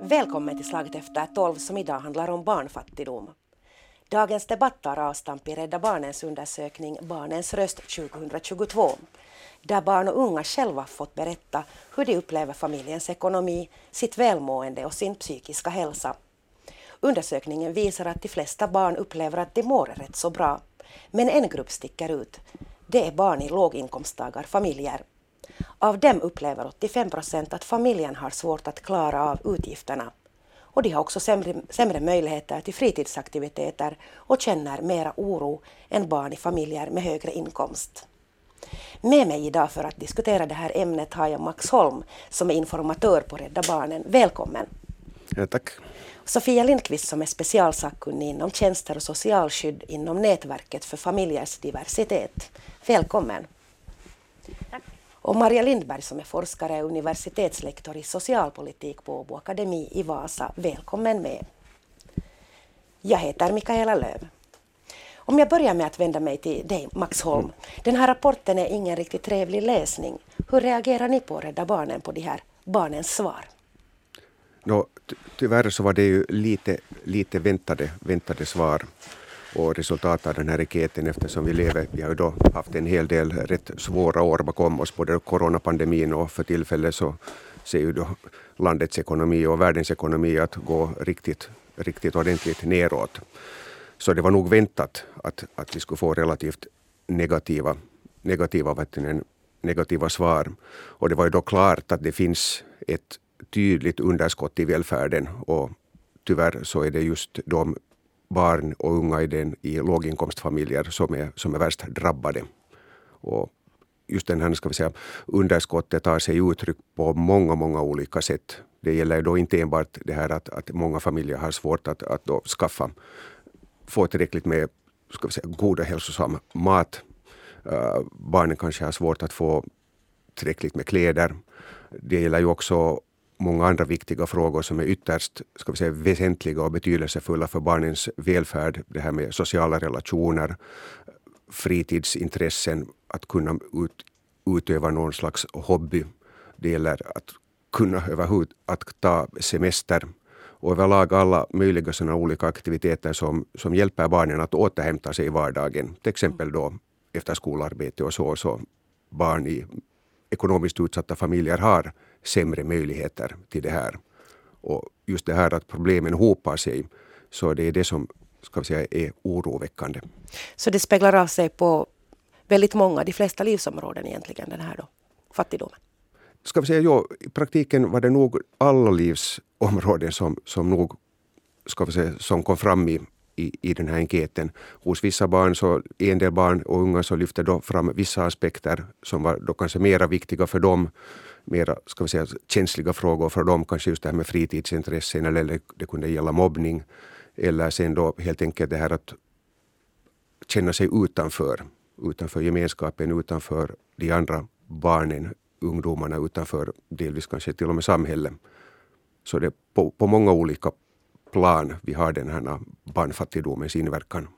Välkommen till Slaget efter tolv som idag handlar om barnfattigdom. Dagens debatt tar avstamp i Rädda Barnens undersökning Barnens röst 2022 där barn och unga själva fått berätta hur de upplever familjens ekonomi, sitt välmående och sin psykiska hälsa. Undersökningen visar att de flesta barn upplever att de mår rätt så bra. Men en grupp sticker ut. Det är barn i låginkomsttagarfamiljer. Av dem upplever 85 procent att familjen har svårt att klara av utgifterna. Och de har också sämre, sämre möjligheter till fritidsaktiviteter och känner mera oro än barn i familjer med högre inkomst. Med mig idag för att diskutera det här ämnet har jag Max Holm som är informatör på Rädda Barnen. Välkommen! Ja, tack. Sofia Lindqvist som är specialsakkunnig inom tjänster och socialskydd inom Nätverket för familjers diversitet. Välkommen! Och Maria Lindberg som är forskare och universitetslektor i socialpolitik på Åbo Akademi i Vasa. Välkommen med! Jag heter Mikaela Löv. Om jag börjar med att vända mig till dig, Max Holm. Mm. Den här rapporten är ingen riktigt trevlig läsning. Hur reagerar ni på Rädda Barnen på de här barnens svar? No, tyvärr så var det ju lite, lite väntade, väntade svar och resultat av den här enkäten eftersom vi lever, vi har ju då haft en hel del rätt svåra år bakom oss, både coronapandemin och för tillfället så ser ju då landets ekonomi och världens ekonomi att gå riktigt, riktigt ordentligt neråt. Så det var nog väntat att, att vi skulle få relativt negativa, negativa, negativa svar. Och det var ju då klart att det finns ett tydligt underskott i välfärden och tyvärr så är det just de barn och unga i, den, i låginkomstfamiljer som är, som är värst drabbade. Och just den här ska vi säga, underskottet tar sig uttryck på många, många olika sätt. Det gäller då inte enbart det här att, att många familjer har svårt att, att skaffa få tillräckligt med ska vi säga, god och hälsosam mat. Uh, barnen kanske har svårt att få tillräckligt med kläder. Det gäller ju också många andra viktiga frågor som är ytterst ska vi säga, väsentliga och betydelsefulla för barnens välfärd. Det här med sociala relationer, fritidsintressen, att kunna ut, utöva någon slags hobby. Det gäller att kunna överhuvud att ta semester och överlag alla möjliga sådana olika aktiviteter som, som hjälper barnen att återhämta sig i vardagen. Till exempel då efter skolarbete och så. så barn i ekonomiskt utsatta familjer har sämre möjligheter till det här. Och just det här att problemen hopar sig, så det är det som ska vi säga, är oroväckande. Så det speglar av sig på väldigt många, de flesta livsområden egentligen, den här då, fattigdomen? Ska vi säga, jo, i praktiken var det nog alla livsområden som, som nog ska vi säga, som kom fram i, i, i den här enkäten. Hos vissa barn, så, en del barn och unga, så lyfte då fram vissa aspekter som var då kanske mera viktiga för dem mera ska vi säga, känsliga frågor för dem, kanske just det här med fritidsintressen eller det kunde gälla mobbning. Eller sen då helt enkelt det här att känna sig utanför, utanför gemenskapen, utanför de andra barnen, ungdomarna, utanför delvis kanske till och med samhället. Så det är på, på många olika plan vi har den här barnfattigdomens inverkan.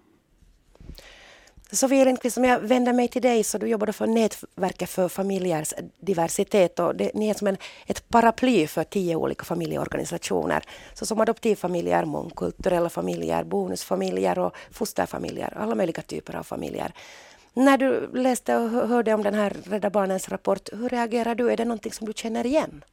Sofia Lindqvist, om jag vänder mig till dig så du jobbar för Nätverket för familjers diversitet och det, ni är som en, ett paraply för tio olika familjeorganisationer. Så som adoptivfamiljer, mångkulturella familjer, bonusfamiljer och fosterfamiljer, alla möjliga typer av familjer. När du läste och hörde om den här Rädda Barnens rapport, hur reagerar du? Är det någonting som du känner igen?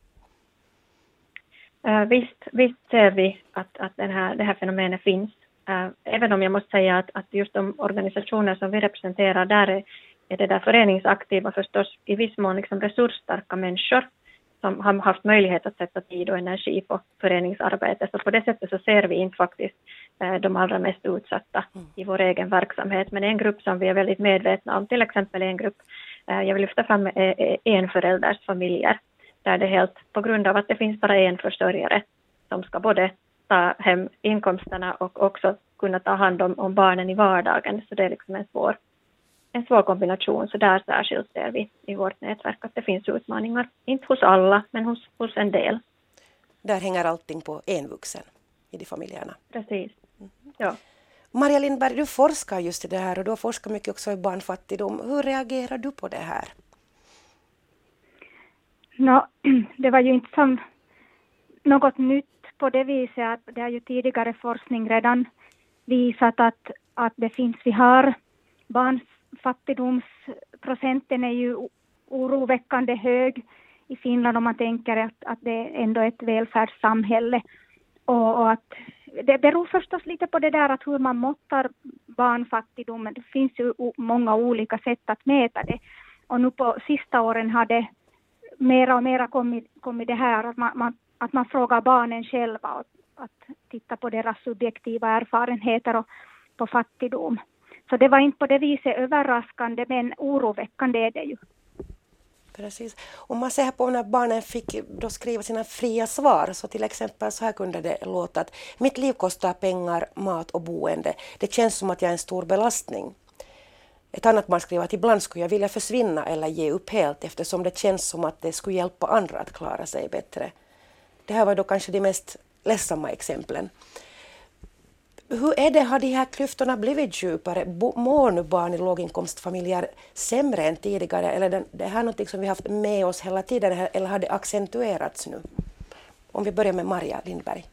Uh, visst, visst ser vi att, att den här, det här fenomenet finns. Uh, även om jag måste säga att, att just de organisationer som vi representerar, där är, är det där föreningsaktiva förstås i viss mån liksom resursstarka människor som har haft möjlighet att sätta tid och energi på föreningsarbete. Så på det sättet så ser vi inte faktiskt uh, de allra mest utsatta mm. i vår egen verksamhet. Men en grupp som vi är väldigt medvetna om, till exempel en grupp, uh, jag vill lyfta fram enföräldersfamiljer, där det helt på grund av att det finns bara en försörjare som ska både ta hem inkomsterna och också kunna ta hand om, om barnen i vardagen. Så det är liksom en svår, en svår kombination. Så där särskilt ser vi i vårt nätverk att det finns utmaningar. Inte hos alla, men hos, hos en del. Där hänger allting på en vuxen i de familjerna. Precis. Mm. Ja. Maria Lindberg, du forskar just i det här och du har forskat mycket också i barnfattigdom. Hur reagerar du på det här? No, det var ju inte som något nytt på det viset att det har ju tidigare forskning redan visat att, att det finns, vi har barnfattigdomsprocenten är ju oroväckande hög i Finland om man tänker att, att det är ändå ett välfärdssamhälle och, och att det beror förstås lite på det där att hur man måttar barnfattigdomen. Det finns ju många olika sätt att mäta det. Och nu på sista åren har det mera och mera kommit, kommit det här att man, man, att man frågar barnen själva och att titta på deras subjektiva erfarenheter och på fattigdom. Så det var inte på det viset överraskande men oroväckande är det ju. Precis. Om man ser på när barnen fick då skriva sina fria svar, så till exempel så här kunde det låta att mitt liv kostar pengar, mat och boende. Det känns som att jag är en stor belastning. Ett annat barn skriver att ibland skulle jag vilja försvinna eller ge upp helt eftersom det känns som att det skulle hjälpa andra att klara sig bättre. Det här var då kanske de mest ledsamma exemplen. Hur är det, har de här klyftorna blivit djupare? Mår nu barn i låginkomstfamiljer sämre än tidigare eller är det här något som vi haft med oss hela tiden eller har det accentuerats nu? Om vi börjar med Maria Lindberg.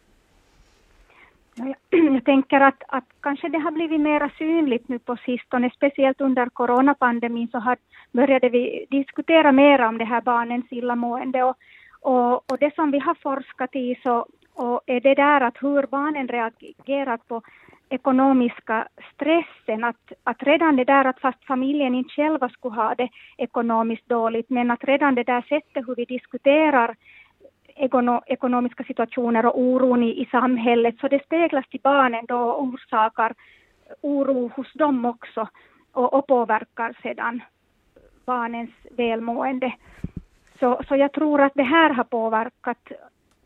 Jag tänker att, att kanske det har blivit mer synligt nu på sistone, speciellt under coronapandemin så har, började vi diskutera mer om det här barnens illamående och, och, och det som vi har forskat i så och är det där att hur barnen reagerar på ekonomiska stressen, att, att redan det där att fast familjen inte själva skulle ha det ekonomiskt dåligt, men att redan det där sättet hur vi diskuterar ekonomiska situationer och oron i, i samhället, så det speglas till barnen då och orsakar oro hos dem också och, och påverkar sedan barnens välmående. Så, så jag tror att det här har påverkat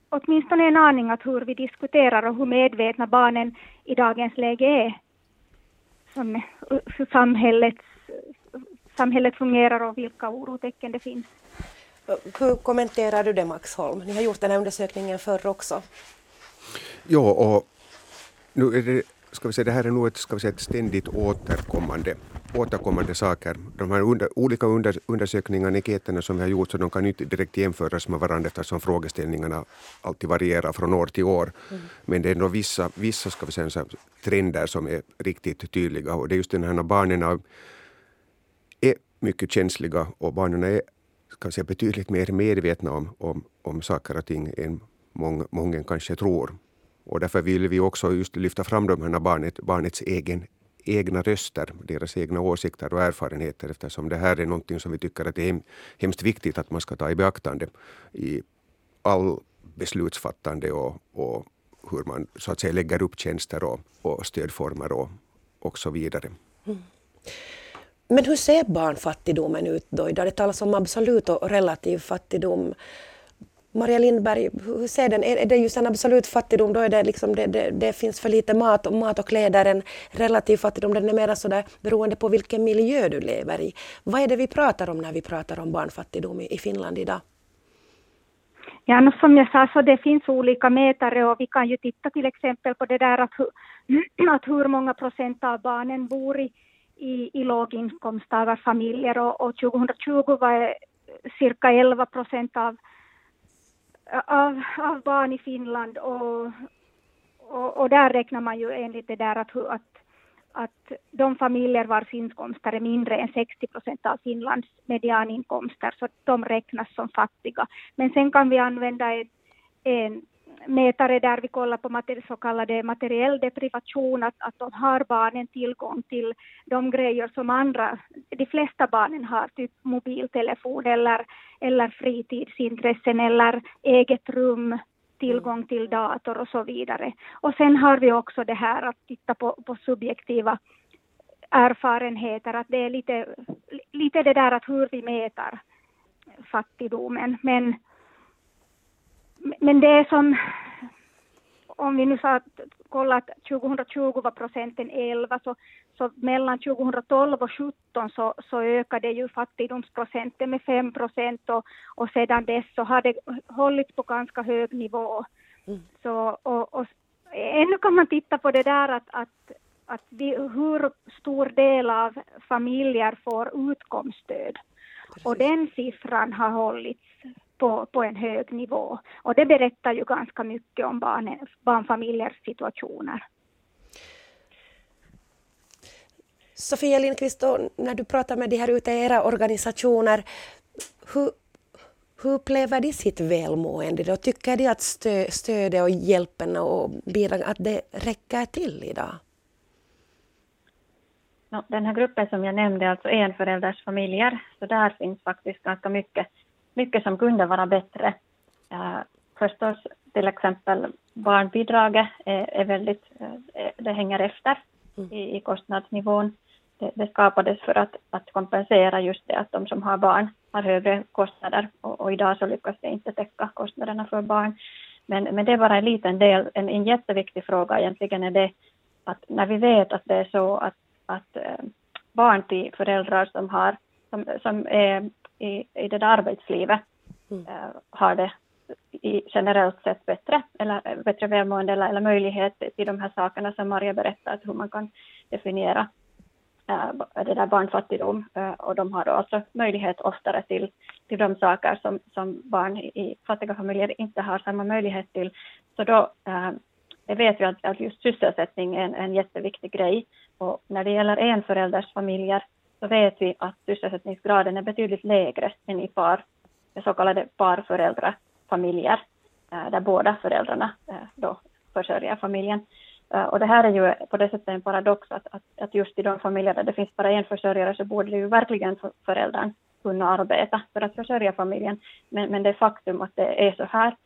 åtminstone en aning att hur vi diskuterar och hur medvetna barnen i dagens läge är. Som, hur samhället, samhället fungerar och vilka orotecken det finns. Hur kommenterar du det Max Holm? Ni har gjort den här undersökningen förr också. Ja, och nu är det ska vi säga, det här är nog ett, ska vi säga, ett ständigt återkommande, återkommande saker. De här under, olika under, undersökningarna, enkäterna som vi har gjort, så de kan inte direkt jämföras med varandra eftersom frågeställningarna alltid varierar från år till år. Mm. Men det är nog vissa, vissa ska vi säga, så trender som är riktigt tydliga och det är just den här när barnen är mycket känsliga och barnen är ska vi säga, betydligt mer medvetna om, om, om saker och ting än många, många kanske tror. Och därför vill vi också just lyfta fram de här barnet, barnets egen, egna röster, deras egna åsikter och erfarenheter eftersom det här är någonting som vi tycker att det är hemskt viktigt att man ska ta i beaktande i all beslutsfattande och, och hur man så att säga lägger upp tjänster och, och stödformer och, och så vidare. Mm. Men hur ser barnfattigdomen ut då? Det talas om absolut och relativ fattigdom. Maria Lindberg, hur ser den? Är det just en absolut fattigdom, då är det liksom det, det, det finns för lite mat och, mat och kläder. En relativ fattigdom, den är mer sådär beroende på vilken miljö du lever i. Vad är det vi pratar om när vi pratar om barnfattigdom i, i Finland idag? Ja, no, som jag sa, så det finns olika mätare och vi kan ju titta till exempel på det där att, att hur många procent av barnen bor i, i, i låginkomsttagarfamiljer och, och 2020 var eh, cirka 11 procent av av, av barn i Finland och, och, och, där räknar man ju enligt det där att, att, att de familjer vars inkomster är mindre än 60 procent av Finlands medianinkomster, så de räknas som fattiga. Men sen kan vi använda en, en mätare där vi kollar på så kallade materiell deprivation, att, att de har barnen tillgång till de grejer som andra, de flesta barnen har, typ mobiltelefon eller, eller fritidsintressen eller eget rum, tillgång till dator och så vidare. Och sen har vi också det här att titta på, på subjektiva erfarenheter, att det är lite, lite det där att hur vi mäter fattigdomen, men men det är som, om vi nu sa kolla att 2020 var procenten 11, så, så mellan 2012 och 2017 så, så ökade ju fattigdomsprocenten med 5 procent och, och sedan dess så har det hållits på ganska hög nivå. Mm. Så, och, och, ännu kan man titta på det där att, att, att vi, hur stor del av familjer får utkomststöd. Precis. Och den siffran har hållits på, på en hög nivå. Och det berättar ju ganska mycket om barn, barnfamiljers situationer. Sofia Lindqvist, när du pratar med de här ute i era organisationer, hur, hur upplever de sitt välmående? Då? Tycker de att stö, stödet och hjälpen och bidrag att det räcker till idag? Den här gruppen som jag nämnde, alltså enföräldersfamiljer, så där finns faktiskt ganska mycket, mycket som kunde vara bättre. Uh, förstås till exempel barnbidraget är, är väldigt, uh, det hänger efter mm. i, i kostnadsnivån. Det, det, skapades för att, att kompensera just det att de som har barn har högre kostnader och, och idag så lyckas det inte täcka kostnaderna för barn. Men, men det är bara en liten del, en, en jätteviktig fråga egentligen är det att när vi vet att det är så att att eh, barn till föräldrar som, har, som, som är i, i det där arbetslivet mm. Eh, har det i, generellt sett bättre, eller bättre välmående eller, eller möjlighet till de här sakerna som Maria berättade, hur man kan definiera äh, det där barnfattigdom äh, och de har då alltså möjlighet oftare till, till de saker som, som barn i fattiga familjer inte har samma möjlighet till. Så då äh, vet vi att, att just sysselsättning är en, en jätteviktig grej och när det gäller enföräldersfamiljer så vet vi att sysselsättningsgraden är betydligt lägre än i par, så kallade parföräldrafamiljer, eh, där båda föräldrarna eh, då försörjer familjen. Eh, och det här är ju på det sättet en paradox att, att, att just i de familjer där det finns bara en försörjare så borde ju verkligen föräldern kunna arbeta för att försörja familjen. Men, men det faktum att det är så här.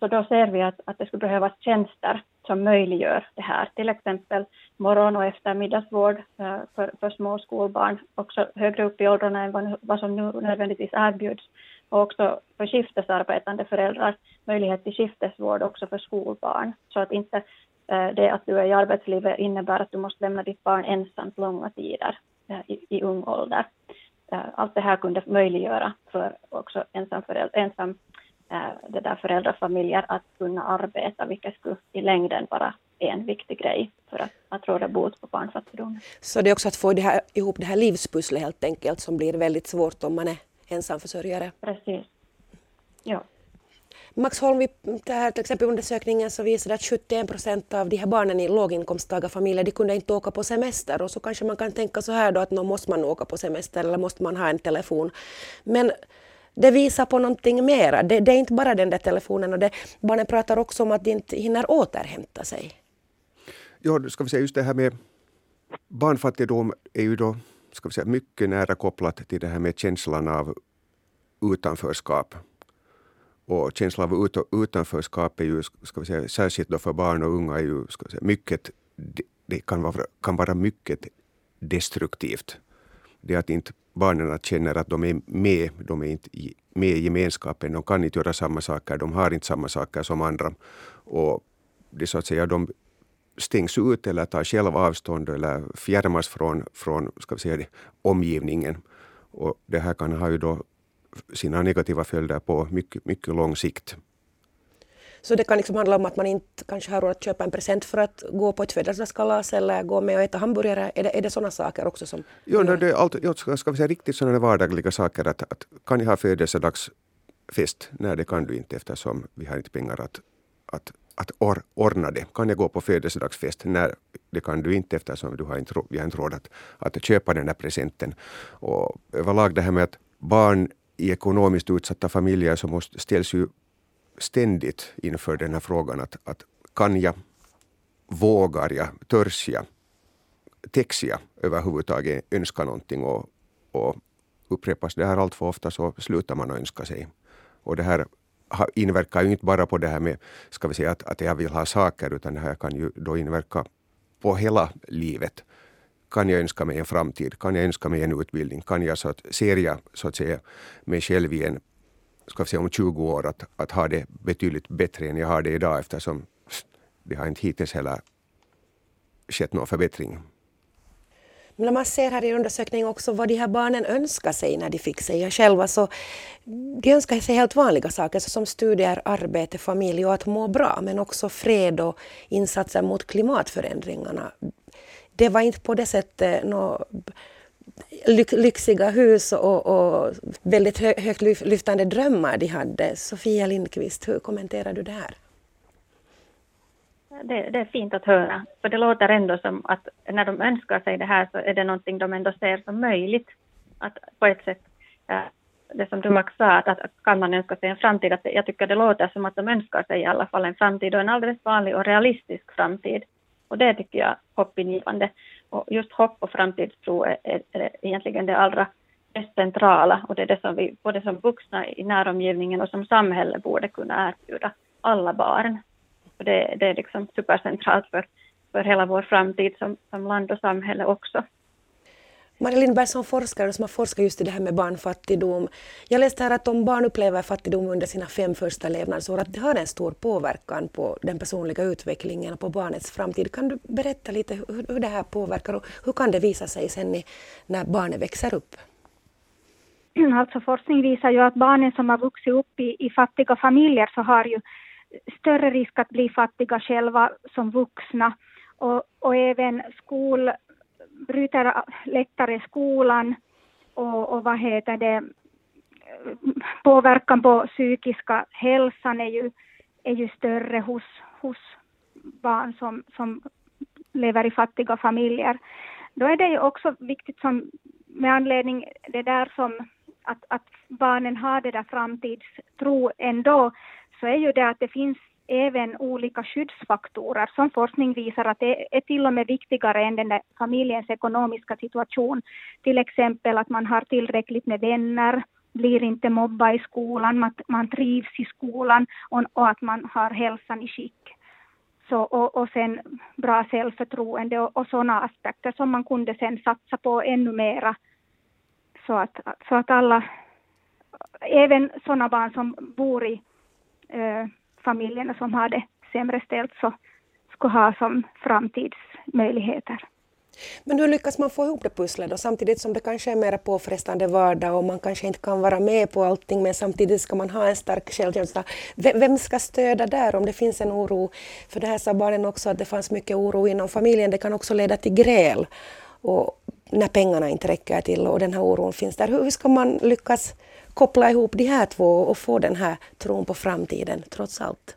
Så då ser vi att, att det skulle behövas tjänster som möjliggör det här. Till exempel morgon och eftermiddagsvård eh, för, för små skolbarn, också högre upp i åldrarna än vad, vad som nu nödvändigtvis erbjuds. Och också för skiftesarbetande föräldrar möjlighet till skiftesvård också för skolbarn. Så att inte eh, det att du är i arbetslivet innebär att du måste lämna ditt barn ensamt långa tider eh, i, i ung ålder. Allt det här kunde möjliggöra för också ensam, ensam det där föräldrafamiljer att kunna arbeta, vilket skulle i längden vara en viktig grej för att, att råda bot på barnfattigdomen. Så det är också att få det här, ihop det här livspusslet helt enkelt som blir väldigt svårt om man är ensamförsörjare? Precis. Ja. Max Holm, det här till exempel undersökningen så visade att 71 procent av de här barnen i låginkomsttagarfamiljer de kunde inte åka på semester och så kanske man kan tänka så här då att nu måste man åka på semester eller måste man ha en telefon. Men det visar på någonting mera. Det, det, är inte bara den där telefonen och det, barnen pratar också om att de inte hinner återhämta sig. Ja, ska vi säga just det här med barnfattigdom är ju då ska vi säga, mycket nära kopplat till det här med känslan av utanförskap. Och känslan av utanförskap är ju, ska vi säga, särskilt då för barn och unga, är ju, ska vi säga, mycket, det kan vara, kan vara mycket destruktivt. Det att inte barnen känner att de är med, de är inte med i gemenskapen, de kan inte göra samma saker, de har inte samma saker som andra. Och det så att säga, de stängs ut eller tar själva avstånd eller fjärmas från, från ska vi säga det, omgivningen. Och det här kan ha ju då sina negativa följder på mycket, mycket lång sikt. Så det kan liksom handla om att man inte kanske har råd att köpa en present för att gå på ett födelsedagskalas eller gå med och äta hamburgare. Är det, är det sådana saker också som... Jo, no, det är allt, jag ska, ska vi säga riktigt sådana vardagliga saker. Att, att, kan jag ha födelsedagsfest? Nej, det kan du inte eftersom vi har inte pengar att, att, att or, ordna det. Kan jag gå på födelsedagsfest? Nej, det kan du inte eftersom du har inte, vi har inte råd att, att köpa den där presenten. Och överlag det här med att barn i ekonomiskt utsatta familjer så måste, ställs ju ständigt inför den här frågan att, att kan jag, vågar jag, törs jag, täcks jag överhuvudtaget önska någonting och, och upprepas det här allt för ofta så slutar man att önska sig. Och det här inverkar ju inte bara på det här med ska vi säga, att, att jag vill ha saker utan det här kan ju då inverka på hela livet. Kan jag önska mig en framtid? Kan jag önska mig en utbildning? Kan jag så att, ser jag så att säga mig själv i en ska vi säga, om 20 år att, att ha det betydligt bättre än jag har det idag eftersom det har inte hittills heller skett någon förbättring. Men när man ser här i undersökningen också vad de här barnen önskar sig när de fick säga själva så de önskar sig helt vanliga saker som studier, arbete, familj och att må bra men också fred och insatser mot klimatförändringarna. Det var inte på det sättet eh, något lyxiga hus och, och väldigt hö, högt lyftande drömmar de hade. Sofia Lindqvist, hur kommenterar du det här? Det, det, är fint att höra, för det låter ändå som att när de önskar sig det här så är det någonting de ändå ser som möjligt. Att på ett sätt, det som du Max sa, att, att kan man önska sig en framtid, att jag tycker det låter som att de önskar sig i alla fall en framtid och en alldeles vanlig och realistisk framtid. Och det tycker jag är hoppingivande. Och just hopp och framtidstro är, är, är egentligen det allra mest centrala och det är det som vi både som vuxna i näromgivningen och som samhälle borde kunna erbjuda alla barn. Och det, det är liksom supercentralt för, för hela vår framtid som, som land och samhälle också. Maria Lindberg som forskare som har forskat just i det här med barnfattigdom. Jag läste här att om barn upplever fattigdom under sina fem första levnadsår, att det har en stor påverkan på den personliga utvecklingen och på barnets framtid. Kan du berätta lite hur, hur det här påverkar och hur kan det visa sig sen i, när barnet växer upp? Mm, alltså forskning visar ju att barnen som har vuxit upp i, i fattiga familjer så har ju större risk att bli fattiga själva som vuxna. Och, och även skol, bryter lättare skolan och, och vad heter det, påverkan på psykiska hälsan är ju, är ju större hos, hos barn som, som lever i fattiga familjer. Då är det ju också viktigt som, med anledning det där som att, att barnen har det där framtidstro ändå, så är ju det att det finns även olika skyddsfaktorer som forskning visar att det är till och med viktigare än den där familjens ekonomiska situation. Till exempel att man har tillräckligt med vänner, blir inte mobbad i skolan, att man trivs i skolan och, och att man har hälsan i skick. Så, och, och sen bra självförtroende och, och sådana aspekter som man kunde sen satsa på ännu mera. Så att, så att alla, även sådana barn som bor i eh, familjerna som har det sämre ställt så skulle ha som framtidsmöjligheter. Men hur lyckas man få ihop det pusslet då samtidigt som det kanske är mer påfrestande vardag och man kanske inte kan vara med på allting men samtidigt ska man ha en stark självkänsla. Vem ska stödja där om det finns en oro? För det här sa barnen också att det fanns mycket oro inom familjen. Det kan också leda till gräl och när pengarna inte räcker till och den här oron finns där. Hur ska man lyckas koppla ihop de här två och få den här tron på framtiden trots allt?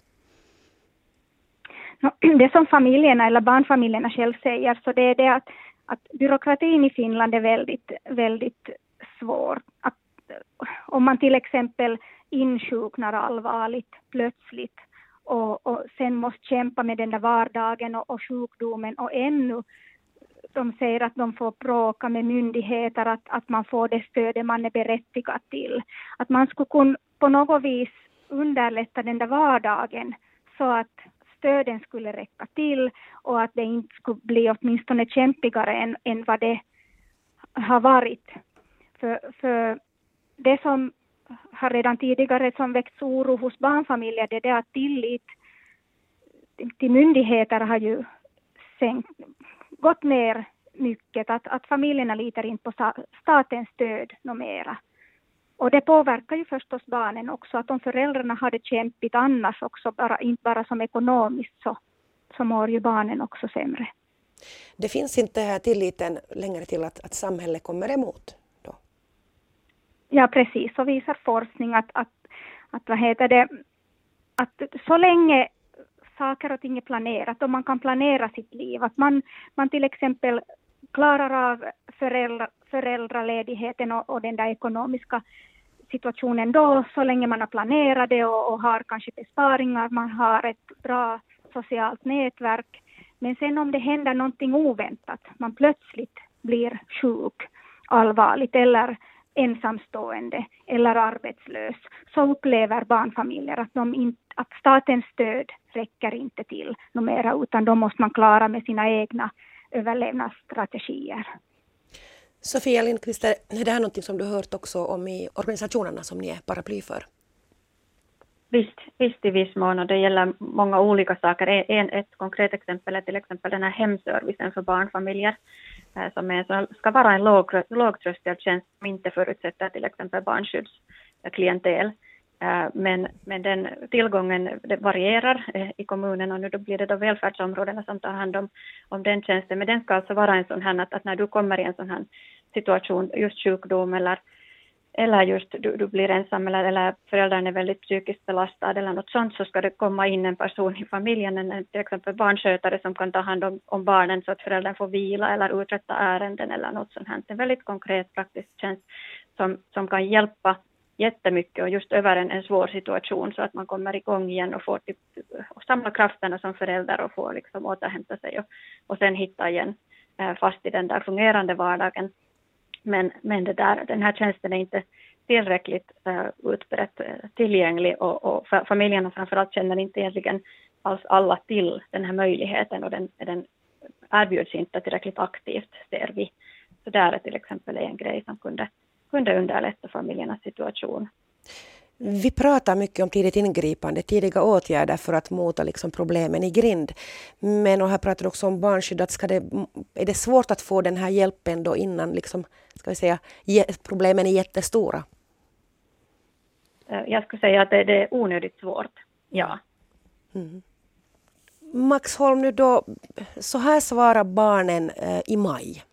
Det som familjerna eller barnfamiljerna själv säger så det är det att, att byråkratin i Finland är väldigt, väldigt svår. Att, eh, om man till exempel insjuknar allvarligt plötsligt och, och sen måste kämpa med den där vardagen och, och sjukdomen och ännu de säger att de får bråka med myndigheter, att, att man får det stöd man är berättigad till. Att man skulle kunna på något vis underlätta den där vardagen så att stöden skulle räcka till och att det inte skulle bli åtminstone kämpigare än, än vad det har varit. För, för det som har redan tidigare som väckt oro hos barnfamiljer, det är det att tillit till myndigheter har ju sänkt, gått ner mycket, att, att familjerna litar inte på statens stöd något mera. Och det påverkar ju förstås barnen också, att om föräldrarna har det kämpigt annars också, bara, inte bara som ekonomiskt, så, så mår ju barnen också sämre. Det finns inte här tilliten längre till att, att samhället kommer emot? Då. Ja, precis, så visar forskning att, att, att, vad heter det, att så länge saker och ting är planerat och man kan planera sitt liv. Att man, man till exempel klarar av föräldra, föräldraledigheten och, och den där ekonomiska situationen då, så länge man har planerat det och, och, har kanske besparingar, man har ett bra socialt nätverk. Men sen om det händer någonting oväntat, man plötsligt blir sjuk allvarligt eller ensamstående eller arbetslös, så upplever barnfamiljer att, de in, att statens stöd räcker inte till något mera, utan då måste man klara med sina egna överlevnadsstrategier. Sofia Lindqvist, är det här något som du hört också om i organisationerna som ni är paraply för? Visst, visst i viss mån och det gäller många olika saker. E- en, ett konkret exempel är till exempel den här hemservicen för barnfamiljer eh, som är, ska vara en låg, lågtröskel tjänst som inte förutsätter till exempel barnskyddsklientel. Eh, eh, men, men den tillgången det varierar i kommunen och nu då blir det då välfärdsområdena som tar hand om, om den tjänsten. Men den ska alltså vara en sån här att, att när du kommer i en sån här situation, just sjukdom eller, eller just du, du blir ensam eller, eller föräldern är väldigt psykiskt belastad eller något sånt så ska det komma in en person i familjen, en, till exempel barnskötare som kan ta hand om, om barnen så att föräldern får vila eller uträtta ärenden eller något sånt här. En väldigt konkret praktisk tjänst som, som kan hjälpa jättemycket och just över en, en svår situation så att man kommer igång igen och får typ, och samla krafterna som förälder och får liksom återhämta sig och, och sen hitta igen eh, fast i den där fungerande vardagen. Men, men det där, den här tjänsten är inte tillräckligt uh, utbrett uh, tillgänglig och, och familjerna framförallt känner inte egentligen alls alla till den här möjligheten och den, den erbjuds inte tillräckligt aktivt ser vi. Så där är till exempel en grej som kunde kunde underlätta familjernas situation. Vi pratar mycket om tidigt ingripande, tidiga åtgärder för att mota liksom problemen i grind. Men och här pratar du också om barnskydd. Att ska det, är det svårt att få den här hjälpen då innan liksom, ska vi säga, problemen är jättestora? Eh, jag skulle säga att det, det är onödigt svårt, ja. Mm. Max Holm, nu då, så här svarar barnen eh, i maj.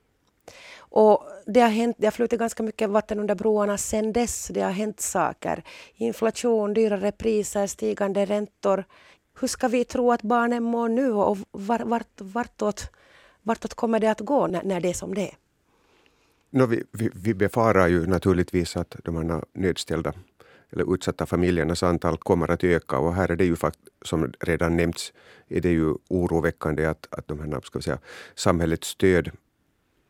Och det har, hänt, det har flutit ganska mycket vatten under broarna sedan dess. Det har hänt saker. Inflation, dyrare priser, stigande räntor. Hur ska vi tro att barnen mår nu och vart, vartåt, vartåt kommer det att gå när, när det är som det är? No, vi, vi, vi befarar ju naturligtvis att de här nödställda eller utsatta familjernas antal kommer att öka och här är det ju som redan nämnts, är det ju oroväckande att, att de här, ska vi säga, samhällets stöd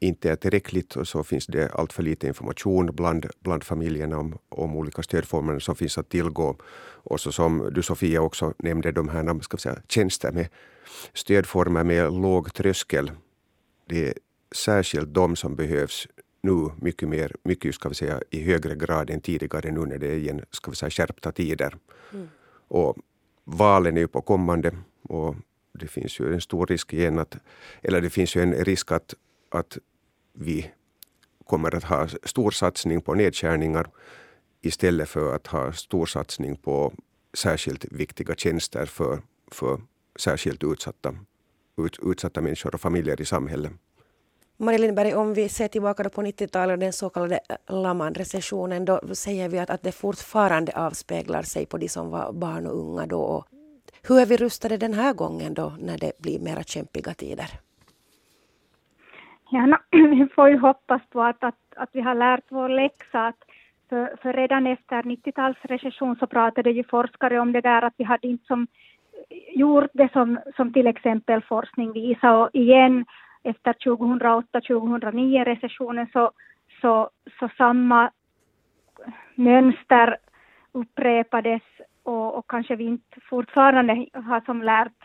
inte är tillräckligt och så finns det allt för lite information bland, bland familjerna om, om olika stödformer som finns att tillgå. Och så som du Sofia också nämnde, de här ska vi säga, tjänster med stödformer med låg tröskel. Det är särskilt de som behövs nu mycket mer, mycket ska vi säga i högre grad än tidigare nu när det är igen, ska vi säga, skärpta tider. Mm. Och valen är ju på kommande och det finns ju en stor risk igen att, eller det finns ju en risk att, att vi kommer att ha stor satsning på nedskärningar istället för att ha stor satsning på särskilt viktiga tjänster för, för särskilt utsatta, ut, utsatta människor och familjer i samhället. Maria Lindberg, om vi ser tillbaka på 90-talet och den så kallade Laman-recessionen, då säger vi att, att det fortfarande avspeglar sig på de som var barn och unga då. Hur är vi rustade den här gången då när det blir mera kämpiga tider? Ja, no, vi får ju hoppas på att, att, att vi har lärt vår läxa. Att för, för redan efter 90-talsrecession så pratade ju forskare om det där att vi hade inte som gjort det som, som till exempel forskning visar. Och igen, efter 2008-2009 recessionen så, så, så samma mönster upprepades och, och kanske vi inte fortfarande har som lärt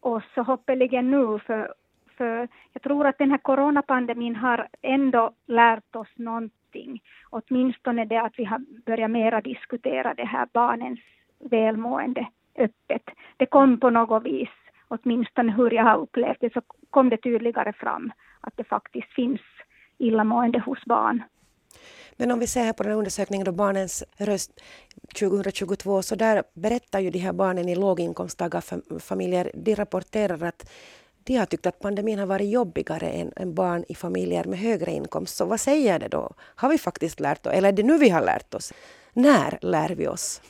oss så hoppeligen nu för för jag tror att den här coronapandemin har ändå lärt oss någonting. Åtminstone det att vi har börjat mera diskutera det här barnens välmående öppet. Det kom på något vis, åtminstone hur jag har upplevt det, så kom det tydligare fram att det faktiskt finns illamående hos barn. Men om vi ser här på den undersökningen då Barnens röst 2022 så där berättar ju de här barnen i låginkomsttagarfamiljer, de rapporterar att de har tyckt att pandemin har varit jobbigare än, än barn i familjer med högre inkomst. Så vad säger det då? Har vi faktiskt lärt oss, eller är det nu vi har lärt oss? När lär vi oss?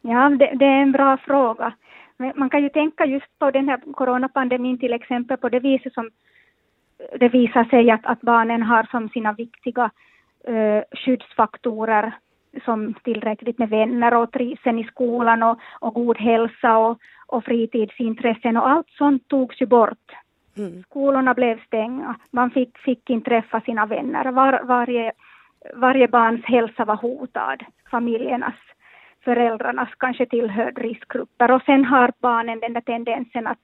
Ja, det, det är en bra fråga. Men man kan ju tänka just på den här coronapandemin till exempel på det viset som det visar sig att, att barnen har som sina viktiga eh, skyddsfaktorer som tillräckligt med vänner och trivseln i skolan och, och god hälsa och, och fritidsintressen och allt sånt togs ju bort. Mm. Skolorna blev stängda, man fick, fick inte träffa sina vänner. Var, varje, varje barns hälsa var hotad, familjernas, föräldrarnas kanske tillhörde riskgrupper. Och sen har barnen den där tendensen att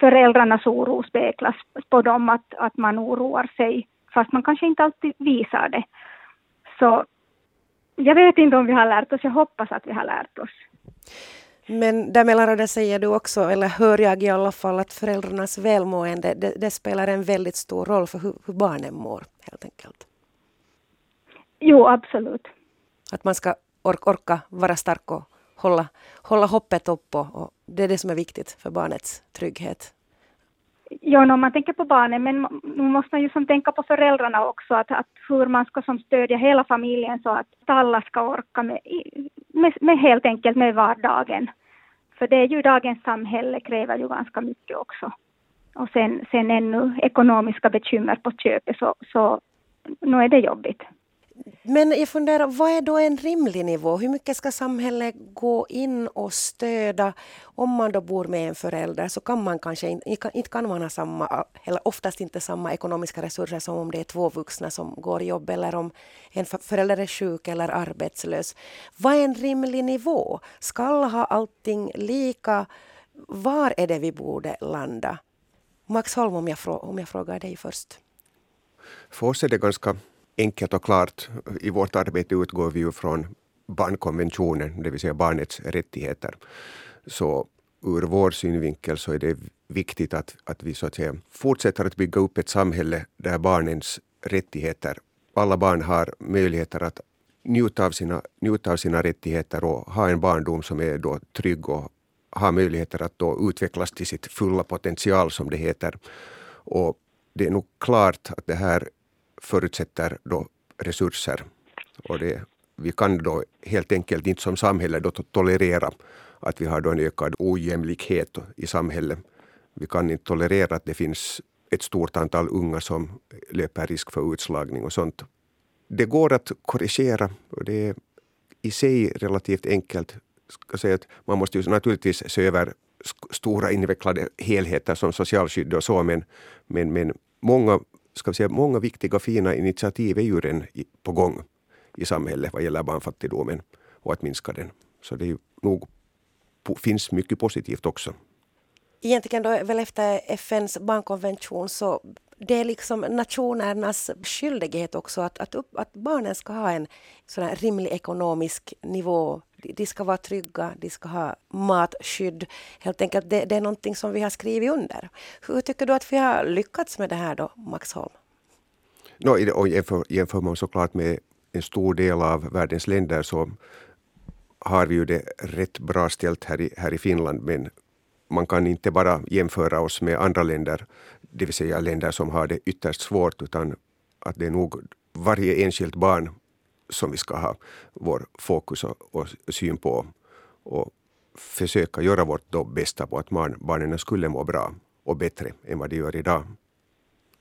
föräldrarnas oro speglas på dem, att, att man oroar sig, fast man kanske inte alltid visar det. Så jag vet inte om vi har lärt oss, jag hoppas att vi har lärt oss. Men där säger du också, eller hör jag i alla fall, att föräldrarnas välmående det, det spelar en väldigt stor roll för hur, hur, barnen mår, helt enkelt. Jo, absolut. Att man ska orka, orka vara stark och hålla, hålla hoppet uppe. Och det är det som är viktigt för barnets trygghet. Ja, om man tänker på barnen, men nu måste man ju som tänka på föräldrarna också, att, att hur man ska som stödja hela familjen så att alla ska orka med, med, med helt enkelt med vardagen. För det är ju dagens samhälle kräver ju ganska mycket också. Och sen, sen ännu ekonomiska bekymmer på köpet så, så nu är det jobbigt. Men jag funderar, vad är då en rimlig nivå? Hur mycket ska samhället gå in och stödja? Om man då bor med en förälder så kan man kanske inte, inte kan man ha samma, eller oftast inte samma ekonomiska resurser som om det är två vuxna som går jobb eller om en förälder är sjuk eller arbetslös. Vad är en rimlig nivå? Ska alla ha allting lika? Var är det vi borde landa? Max Holm, om jag, om jag frågar dig först. För oss är det ganska enkelt och klart. I vårt arbete utgår vi ju från barnkonventionen, det vill säga barnets rättigheter. Så ur vår synvinkel så är det viktigt att, att vi så att säga fortsätter att bygga upp ett samhälle där barnens rättigheter, alla barn har möjligheter att njuta av sina, njuta av sina rättigheter och ha en barndom som är då trygg och ha möjligheter att då utvecklas till sitt fulla potential som det heter. Och det är nog klart att det här förutsätter då resurser. Och det, vi kan då helt enkelt inte som samhälle då tolerera att vi har då en ökad ojämlikhet i samhället. Vi kan inte tolerera att det finns ett stort antal unga som löper risk för utslagning och sånt. Det går att korrigera och det är i sig relativt enkelt. Ska säga att man måste ju naturligtvis se över stora invecklade helheter som socialskydd och så men, men, men många ska vi säga, många viktiga fina initiativ är ju redan på gång i samhället vad gäller barnfattigdomen och att minska den. Så det är ju nog, finns mycket positivt också. Egentligen då väl efter FNs barnkonvention så det är liksom nationernas skyldighet också att, att, upp, att barnen ska ha en sån rimlig ekonomisk nivå. De ska vara trygga, de ska ha matskydd. Helt enkelt, det, det är någonting som vi har skrivit under. Hur tycker du att vi har lyckats med det här då, Max Holm? No, och jämför, jämför man såklart med en stor del av världens länder så har vi ju det rätt bra ställt här i, här i Finland men man kan inte bara jämföra oss med andra länder, det vill säga länder som har det ytterst svårt, utan att det är nog varje enskilt barn som vi ska ha vår fokus och, och syn på och försöka göra vårt då bästa på att barn, barnen skulle må bra och bättre än vad de gör idag.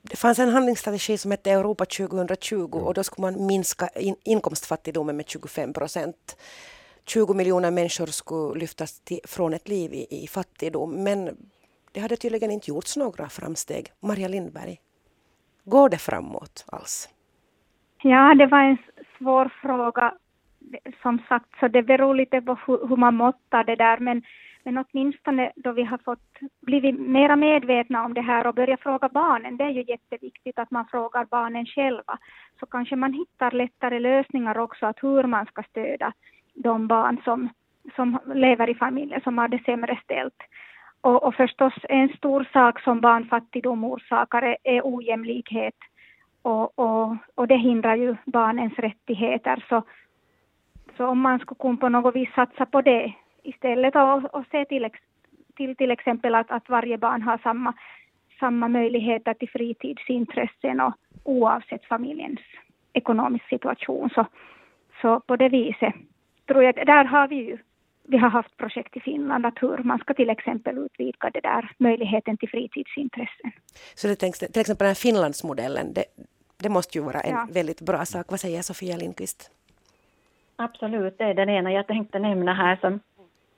Det fanns en handlingsstrategi som hette Europa 2020 mm. och då skulle man minska in, inkomstfattigdomen med 25 procent. 20 miljoner människor skulle lyftas till, från ett liv i, i fattigdom. Men det hade tydligen inte gjorts några framsteg. Maria Lindberg, går det framåt alls? Ja, det var en svår fråga. Som sagt, så det beror lite på hur, hur man måttar det där. Men, men åtminstone då vi har fått blivit mera medvetna om det här och börjat fråga barnen, det är ju jätteviktigt att man frågar barnen själva, så kanske man hittar lättare lösningar också, att hur man ska stödja de barn som, som lever i familjer som har det sämre ställt. Och, och förstås en stor sak som barnfattigdom orsakar är, ojämlikhet och, och, och det hindrar ju barnens rättigheter. Så, så om man skulle kunna på något vis satsa på det istället och, och se till, till till exempel att, att varje barn har samma, samma möjligheter till fritidsintressen och oavsett familjens ekonomiska situation. Så, så på det viset tror jag, där har vi ju vi har haft projekt i Finland att hur man ska till exempel utvidga det där möjligheten till fritidsintressen. Så det tänks, till exempel den här Finlandsmodellen, det, det måste ju vara en ja. väldigt bra sak. Vad säger Sofia Lindqvist? Absolut, det är den ena jag tänkte nämna här som,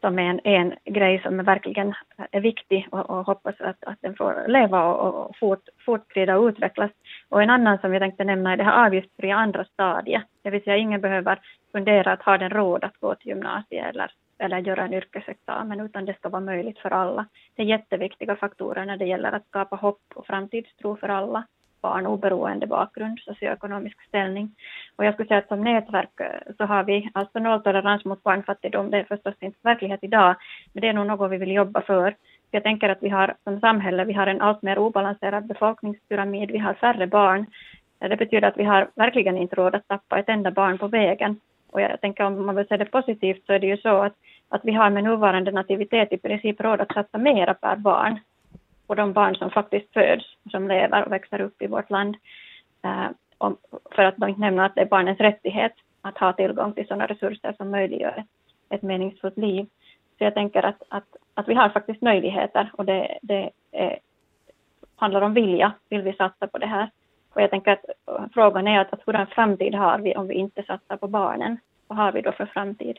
som är en, en grej som är verkligen är viktig och, och hoppas att, att den får leva och, och fort, fortskrida och utvecklas. Och en annan som jag tänkte nämna är det här avgiftsfria andra stadiet. Det vill säga ingen behöver fundera att ha den råd att gå till gymnasiet eller, eller göra en yrkesexamen utan det ska vara möjligt för alla. Det är jätteviktiga faktorer när det gäller att skapa hopp och framtidstro för alla barn oberoende bakgrund, socioekonomisk ställning. Och jag skulle säga att som nätverk eh, så har vi alltså nolltolerans mot barnfattigdom. Det är förstås inte verklighet idag, men det är nog något vi vill jobba för. Jag tänker att vi har som samhälle, vi har en allt mer obalanserad befolkningspyramid, vi har färre barn. Det betyder att vi har verkligen inte råd att tappa ett enda barn på vägen. Och jag tänker om man vill se det positivt så är det ju så att, att vi har med nuvarande nativitet i princip råd att satsa mera per barn på de barn som faktiskt föds, som lever och växer upp i vårt land. Eh, om, för att inte nämna att det är barnens rättighet att ha tillgång till sådana resurser som möjliggör ett, ett meningsfullt liv. Så jag tänker att, att, att vi har faktiskt möjligheter och det, det är, handlar om vilja. Vill vi satsa på det här? Och jag tänker att frågan är att, att hurdan framtid har vi om vi inte satsar på barnen? Vad har vi då för framtid?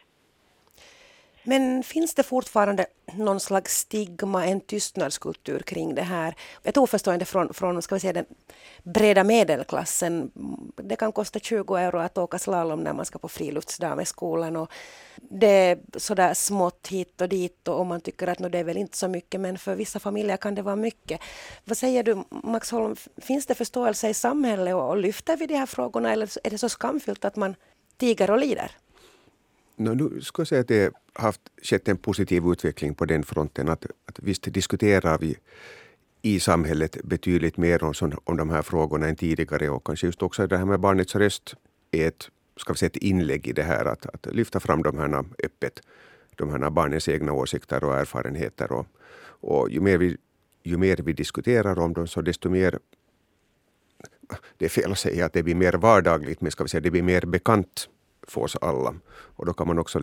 Men finns det fortfarande någon slags stigma, en tystnadskultur kring det här? Ett oförstående från, från ska vi säga, den breda medelklassen. Det kan kosta 20 euro att åka slalom när man ska på friluftsdag med skolan. Och det är sådär smått hit och dit och man tycker att det är väl inte så mycket men för vissa familjer kan det vara mycket. Vad säger du Max Holm, finns det förståelse i samhället och, och lyfter vi de här frågorna eller är det så skamfyllt att man tiger och lider? No, nu skulle jag säga att det har skett en positiv utveckling på den fronten. Att, att visst diskuterar vi i samhället betydligt mer om, om de här frågorna än tidigare och kanske just också det här med barnets röst är ett, ska vi säga, ett inlägg i det här att, att lyfta fram de här öppet, de här barnens egna åsikter och erfarenheter. Och, och ju, mer vi, ju mer vi diskuterar om dem så desto mer det är fel att säga att det blir mer vardagligt, men ska vi säga det blir mer bekant för oss alla. Och då kan man också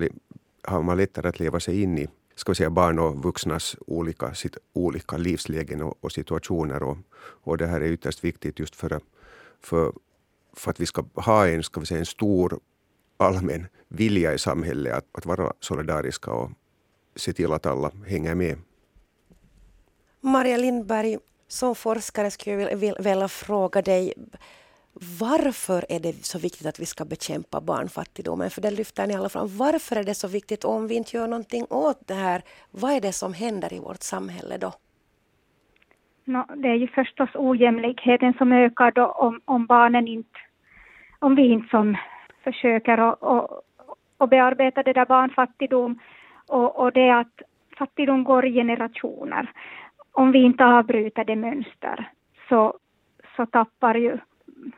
har man lättare att leva sig in i ska vi säga, barn och vuxnas olika, sitt, olika livslägen och, och situationer. Och, och det här är ytterst viktigt just för, för, för att vi ska ha en, ska vi säga, en stor allmän vilja i samhället att, att vara solidariska och se till att alla hänger med. Maria Lindberg, som forskare skulle jag vilja fråga dig varför är det så viktigt att vi ska bekämpa barnfattigdomen? För det lyfter ni alla fram. Varför är det så viktigt? om vi inte gör någonting åt det här, vad är det som händer i vårt samhälle då? No, det är ju förstås ojämlikheten som ökar då om, om barnen inte, om vi inte som försöker och, och, och bearbeta det där barnfattigdom och, och det att fattigdom går i generationer. Om vi inte avbryter det mönster så, så tappar ju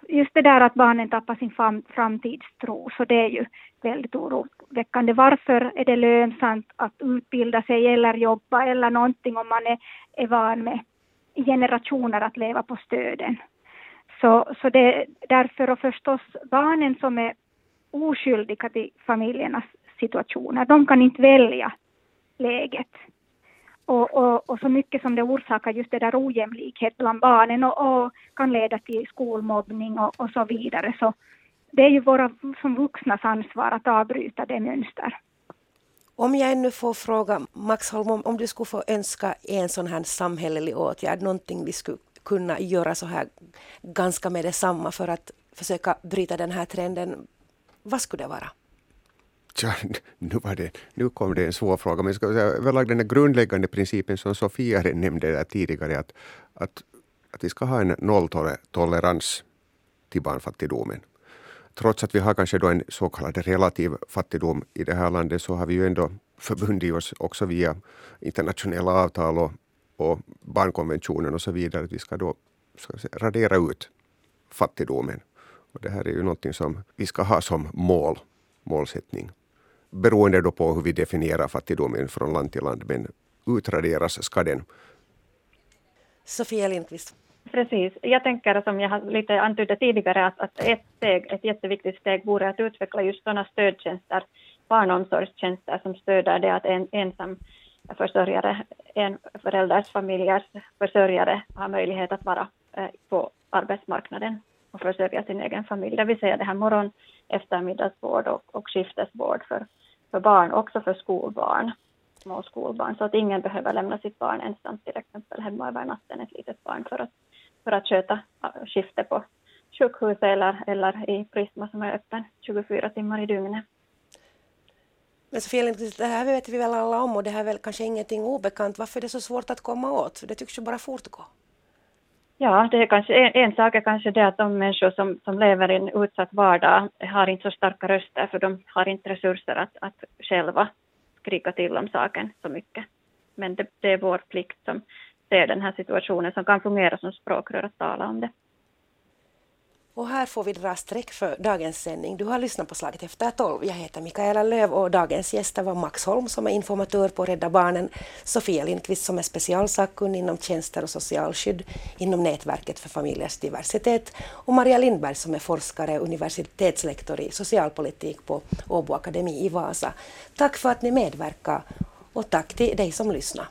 just det där att barnen tappar sin fram, framtidstro, så det är ju väldigt oroväckande. Varför är det lönsamt att utbilda sig eller jobba eller någonting om man är, är van med generationer att leva på stöden? Så, så det är därför och förstås barnen som är oskyldiga till familjernas situationer, de kan inte välja läget och, och, och, så mycket som det orsakar just det där ojämlikhet bland barnen och, och kan leda till skolmobbning och, och, så vidare. Så det är ju våra som vuxnas ansvar att avbryta det mönster. Om jag ännu får fråga Max Holm, om, om du skulle få önska en sån här samhällelig åtgärd, någonting vi skulle kunna göra så här ganska med detsamma för att försöka bryta den här trenden, vad skulle det vara? Ja, nu, var det, nu kom det en svår fråga, men jag ska säga, överlag den grundläggande principen som Sofia nämnde där tidigare, att, att, att vi ska ha en nolltolerans till barnfattigdomen. Trots att vi har kanske då en så kallad relativ fattigdom i det här landet så har vi ju ändå förbundit oss också via internationella avtal och, och barnkonventionen och så vidare att vi ska då ska säga, radera ut fattigdomen. Och det här är ju någonting som vi ska ha som mål, målsättning beroende då på hur vi definierar fattigdomen från land till land, men utraderas ska den. Sofia Lindqvist. Precis. Jag tänker som jag har lite antydde tidigare att, att ett steg, ett jätteviktigt steg vore att utveckla just sådana stödtjänster, barnomsorgstjänster som stöder det att en ensam försörjare, en förälders familjers försörjare har möjlighet att vara eh, på arbetsmarknaden och försörja sin egen familj. Det vill säga det här morgon, eftermiddagsvård och, och skiftesvård för för barn, också för skolbarn, små skolbarn, så att ingen behöver lämna sitt barn ensamt till exempel hemma över natten, ett litet barn, för att, för att sköta skifte på sjukhuset eller, eller i Prisma som är öppen 24 timmar i dygnet. Men Sofia Lindqvist, det här vet vi väl alla om och det här är väl kanske ingenting obekant. Varför är det så svårt att komma åt? Det tycks ju bara fortgå. Ja, det är kanske, en, en sak är kanske det att de människor som, som lever i en utsatt vardag har inte så starka röster för de har inte resurser att, att själva skrika till om saken så mycket. Men det, det är vår plikt som ser den här situationen som kan fungera som språkrör att tala om det. Och här får vi dra streck för dagens sändning. Du har lyssnat på Slaget efter tolv. Jag heter Mikaela Löv och dagens gäster var Max Holm som är informatör på Rädda Barnen, Sofia Lindqvist som är specialsakkunnig inom tjänster och socialskydd inom Nätverket för familjers diversitet och Maria Lindberg som är forskare och universitetslektor i socialpolitik på Åbo Akademi i Vasa. Tack för att ni medverkar och tack till dig som lyssnar.